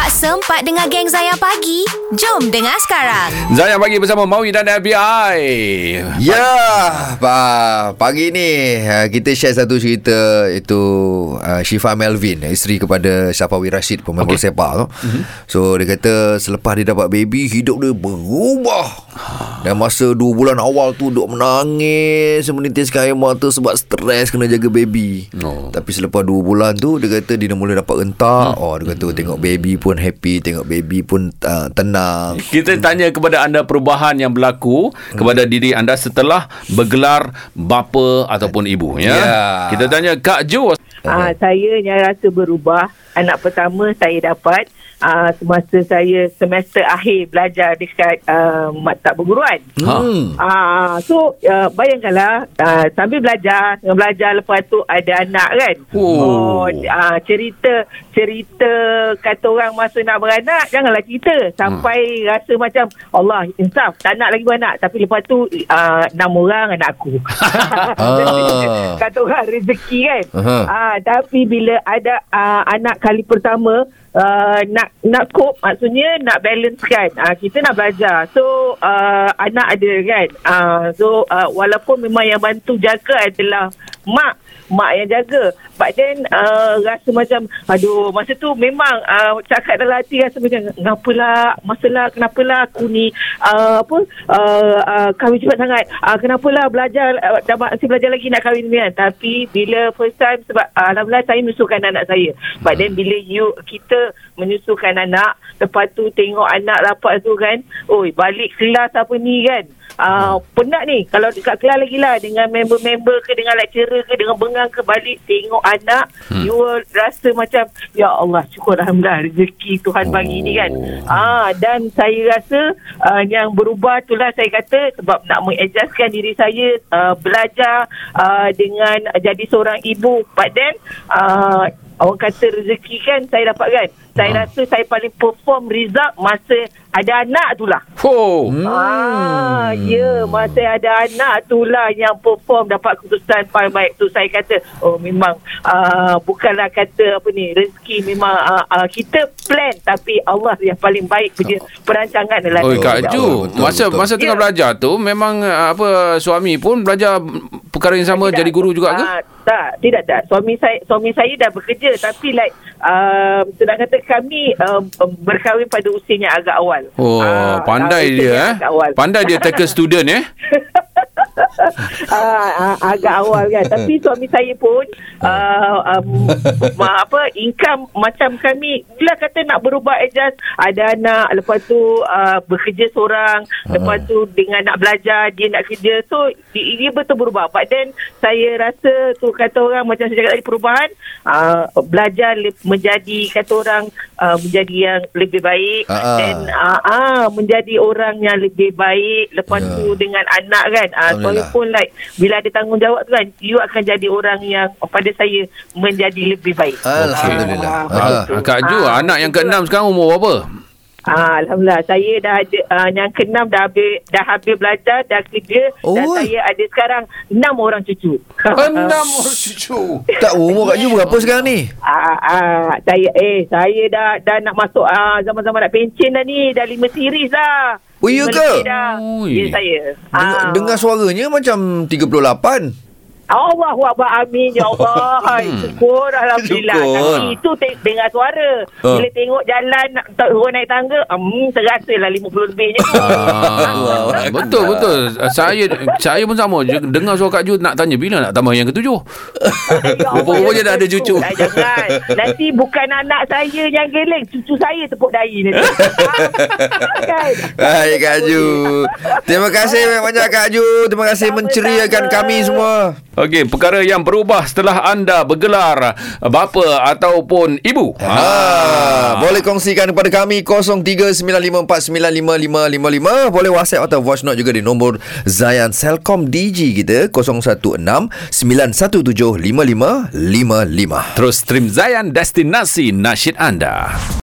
Tak sempat dengar geng Zayan pagi? Jom dengar sekarang. Zayan pagi bersama Maui dan FBI. Ya, pa, pagi ni uh, kita share satu cerita itu uh, Syifa Melvin, isteri kepada Syafawi Rashid pemain okay. bola sepak tu. Mm-hmm. So dia kata selepas dia dapat baby hidup dia berubah. Dan masa 2 bulan awal tu duk menangis menitiskan air mata sebab stres kena jaga baby. Oh. Tapi selepas 2 bulan tu dia kata dia dah mula dapat rentak. Hmm. Oh dia kata tengok baby pun happy, tengok baby pun uh, tenang. Kita tanya kepada anda perubahan yang berlaku kepada diri anda setelah bergelar bapa ataupun ibu ya. Ya. Kita tanya Kak Jo. Ah, saya yang rasa berubah. Anak pertama saya dapat ah, semasa saya semester akhir belajar dekat ah, maktab perguruan. Hmm. Ah, so uh, bayangkanlah uh, sambil belajar, tengah belajar lepas tu ada anak kan. Oh. ah, cerita cerita kata orang masa nak beranak janganlah cerita sampai rasa macam Allah insaf tak nak lagi beranak tapi lepas tu uh, enam orang anak aku. Ah. kata orang rezeki kan. Aha. Ah, tapi bila ada uh, anak kali pertama uh, nak nak cope maksudnya nak balance kan. Uh, kita nak belajar. So uh, anak ada kan. Uh, so uh, walaupun memang yang bantu jaga adalah mak mak yang jaga. But then uh, rasa macam aduh masa tu memang uh, cakap dalam hati rasa macam kenapalah masalah kenapalah aku ni? Uh, apa uh, uh, kahwin cepat sangat. Uh, kenapalah belajar uh, dah masih belajar lagi nak kahwin ni kan tapi bila first time sebab uh, Alhamdulillah saya menyusukan anak saya. But then bila you kita menyusukan anak lepas tu tengok anak rapat tu kan oi balik kelas apa ni kan Uh, penat ni kalau dekat kelas lagi lah dengan member-member ke dengan lecturer ke dengan bengang ke balik tengok anak hmm. you will rasa macam ya Allah syukur Alhamdulillah rezeki Tuhan oh. bagi ni kan ah dan saya rasa uh, yang berubah itulah saya kata sebab nak mengadjustkan diri saya uh, belajar uh, dengan jadi seorang ibu but then uh, orang kata rezeki kan saya dapat kan saya Ah. rasa saya paling perform result masa ada anak tu lah Oh. Hmm. Ah, ya, masa ada anak tu lah yang perform dapat keputusan paling baik tu saya kata, oh memang uh, bukanlah kata apa ni, rezeki memang uh, uh, kita plan tapi Allah yang paling baik punya perancangan adalah tu. Kak betul, Ju, betul, masa betul. masa tengah Ya. belajar tu memang uh, apa suami pun belajar perkara yang sama Tidak. jadi guru juga ke? Ah, tak, tidak tak. Suami saya suami saya dah bekerja tapi like um, senang kata kami um, berkahwin pada usianya agak awal. Oh, Ah, pandai dia eh. awal. Pandai dia tackle student eh. ah, agak awal kan. Tapi suami saya pun uh, um, apa income macam kami bila kata nak berubah adjust ada anak lepas tu uh, bekerja seorang lepas tu dengan nak belajar dia nak kerja. So dia, dia betul berubah. But then saya rasa tu kata orang macam saya cakap tadi perubahan uh, belajar le- menjadi kata orang uh, menjadi yang lebih baik. Dan uh, ah, menjadi orang yang lebih baik lepas Ya. tu dengan anak kan. Uh, suami Alhamdulillah. pun like bila ada tanggungjawab tu kan you akan jadi orang yang pada saya menjadi lebih baik Alhamdulillah. Ah, Ah. betul. Ah, Kak Ju, Ah, anak yang keenam sekarang umur berapa? Ah, Alhamdulillah saya dah ada uh, yang keenam dah habis dah habis belajar dah kerja dan Oh. saya ada sekarang enam orang cucu Enam orang cucu. Tak umur Kak Ju berapa sekarang ni? Ah, ah, saya eh saya dah dah nak masuk ah, zaman-zaman nak pencen dah ni dah lima series dah. Oh, ya Lima ke? Ya saya. Dengar, dengar suaranya macam 38. Allah Akbar amin ya Allah. Hai, syukur alhamdulillah. Syukur. Tapi itu te- dengar suara. Oh. Bila tengok jalan nak turun naik tangga, hmm terasa lah 50 lebihnya. Ah, betul betul. Saya saya pun sama. Dengar suara Kak Ju nak tanya bila nak tambah yang ketujuh. Ya Rupa-rupanya dah ada cucu. Jangan. Nanti bukan anak saya yang geleng, cucu saya tepuk dahi nanti. kan? Baik Kak Ju. Terima kasih banyak-banyak Kak Ju. Terima kasih menceriakan kami semua. Okey, perkara yang berubah setelah anda bergelar bapa ataupun ibu. Ah, boleh kongsikan kepada kami 0395495555. Boleh WhatsApp atau voice note juga di nombor Zayan Selcom DG kita 0169175555. Terus stream Zayan destinasi nasyid anda.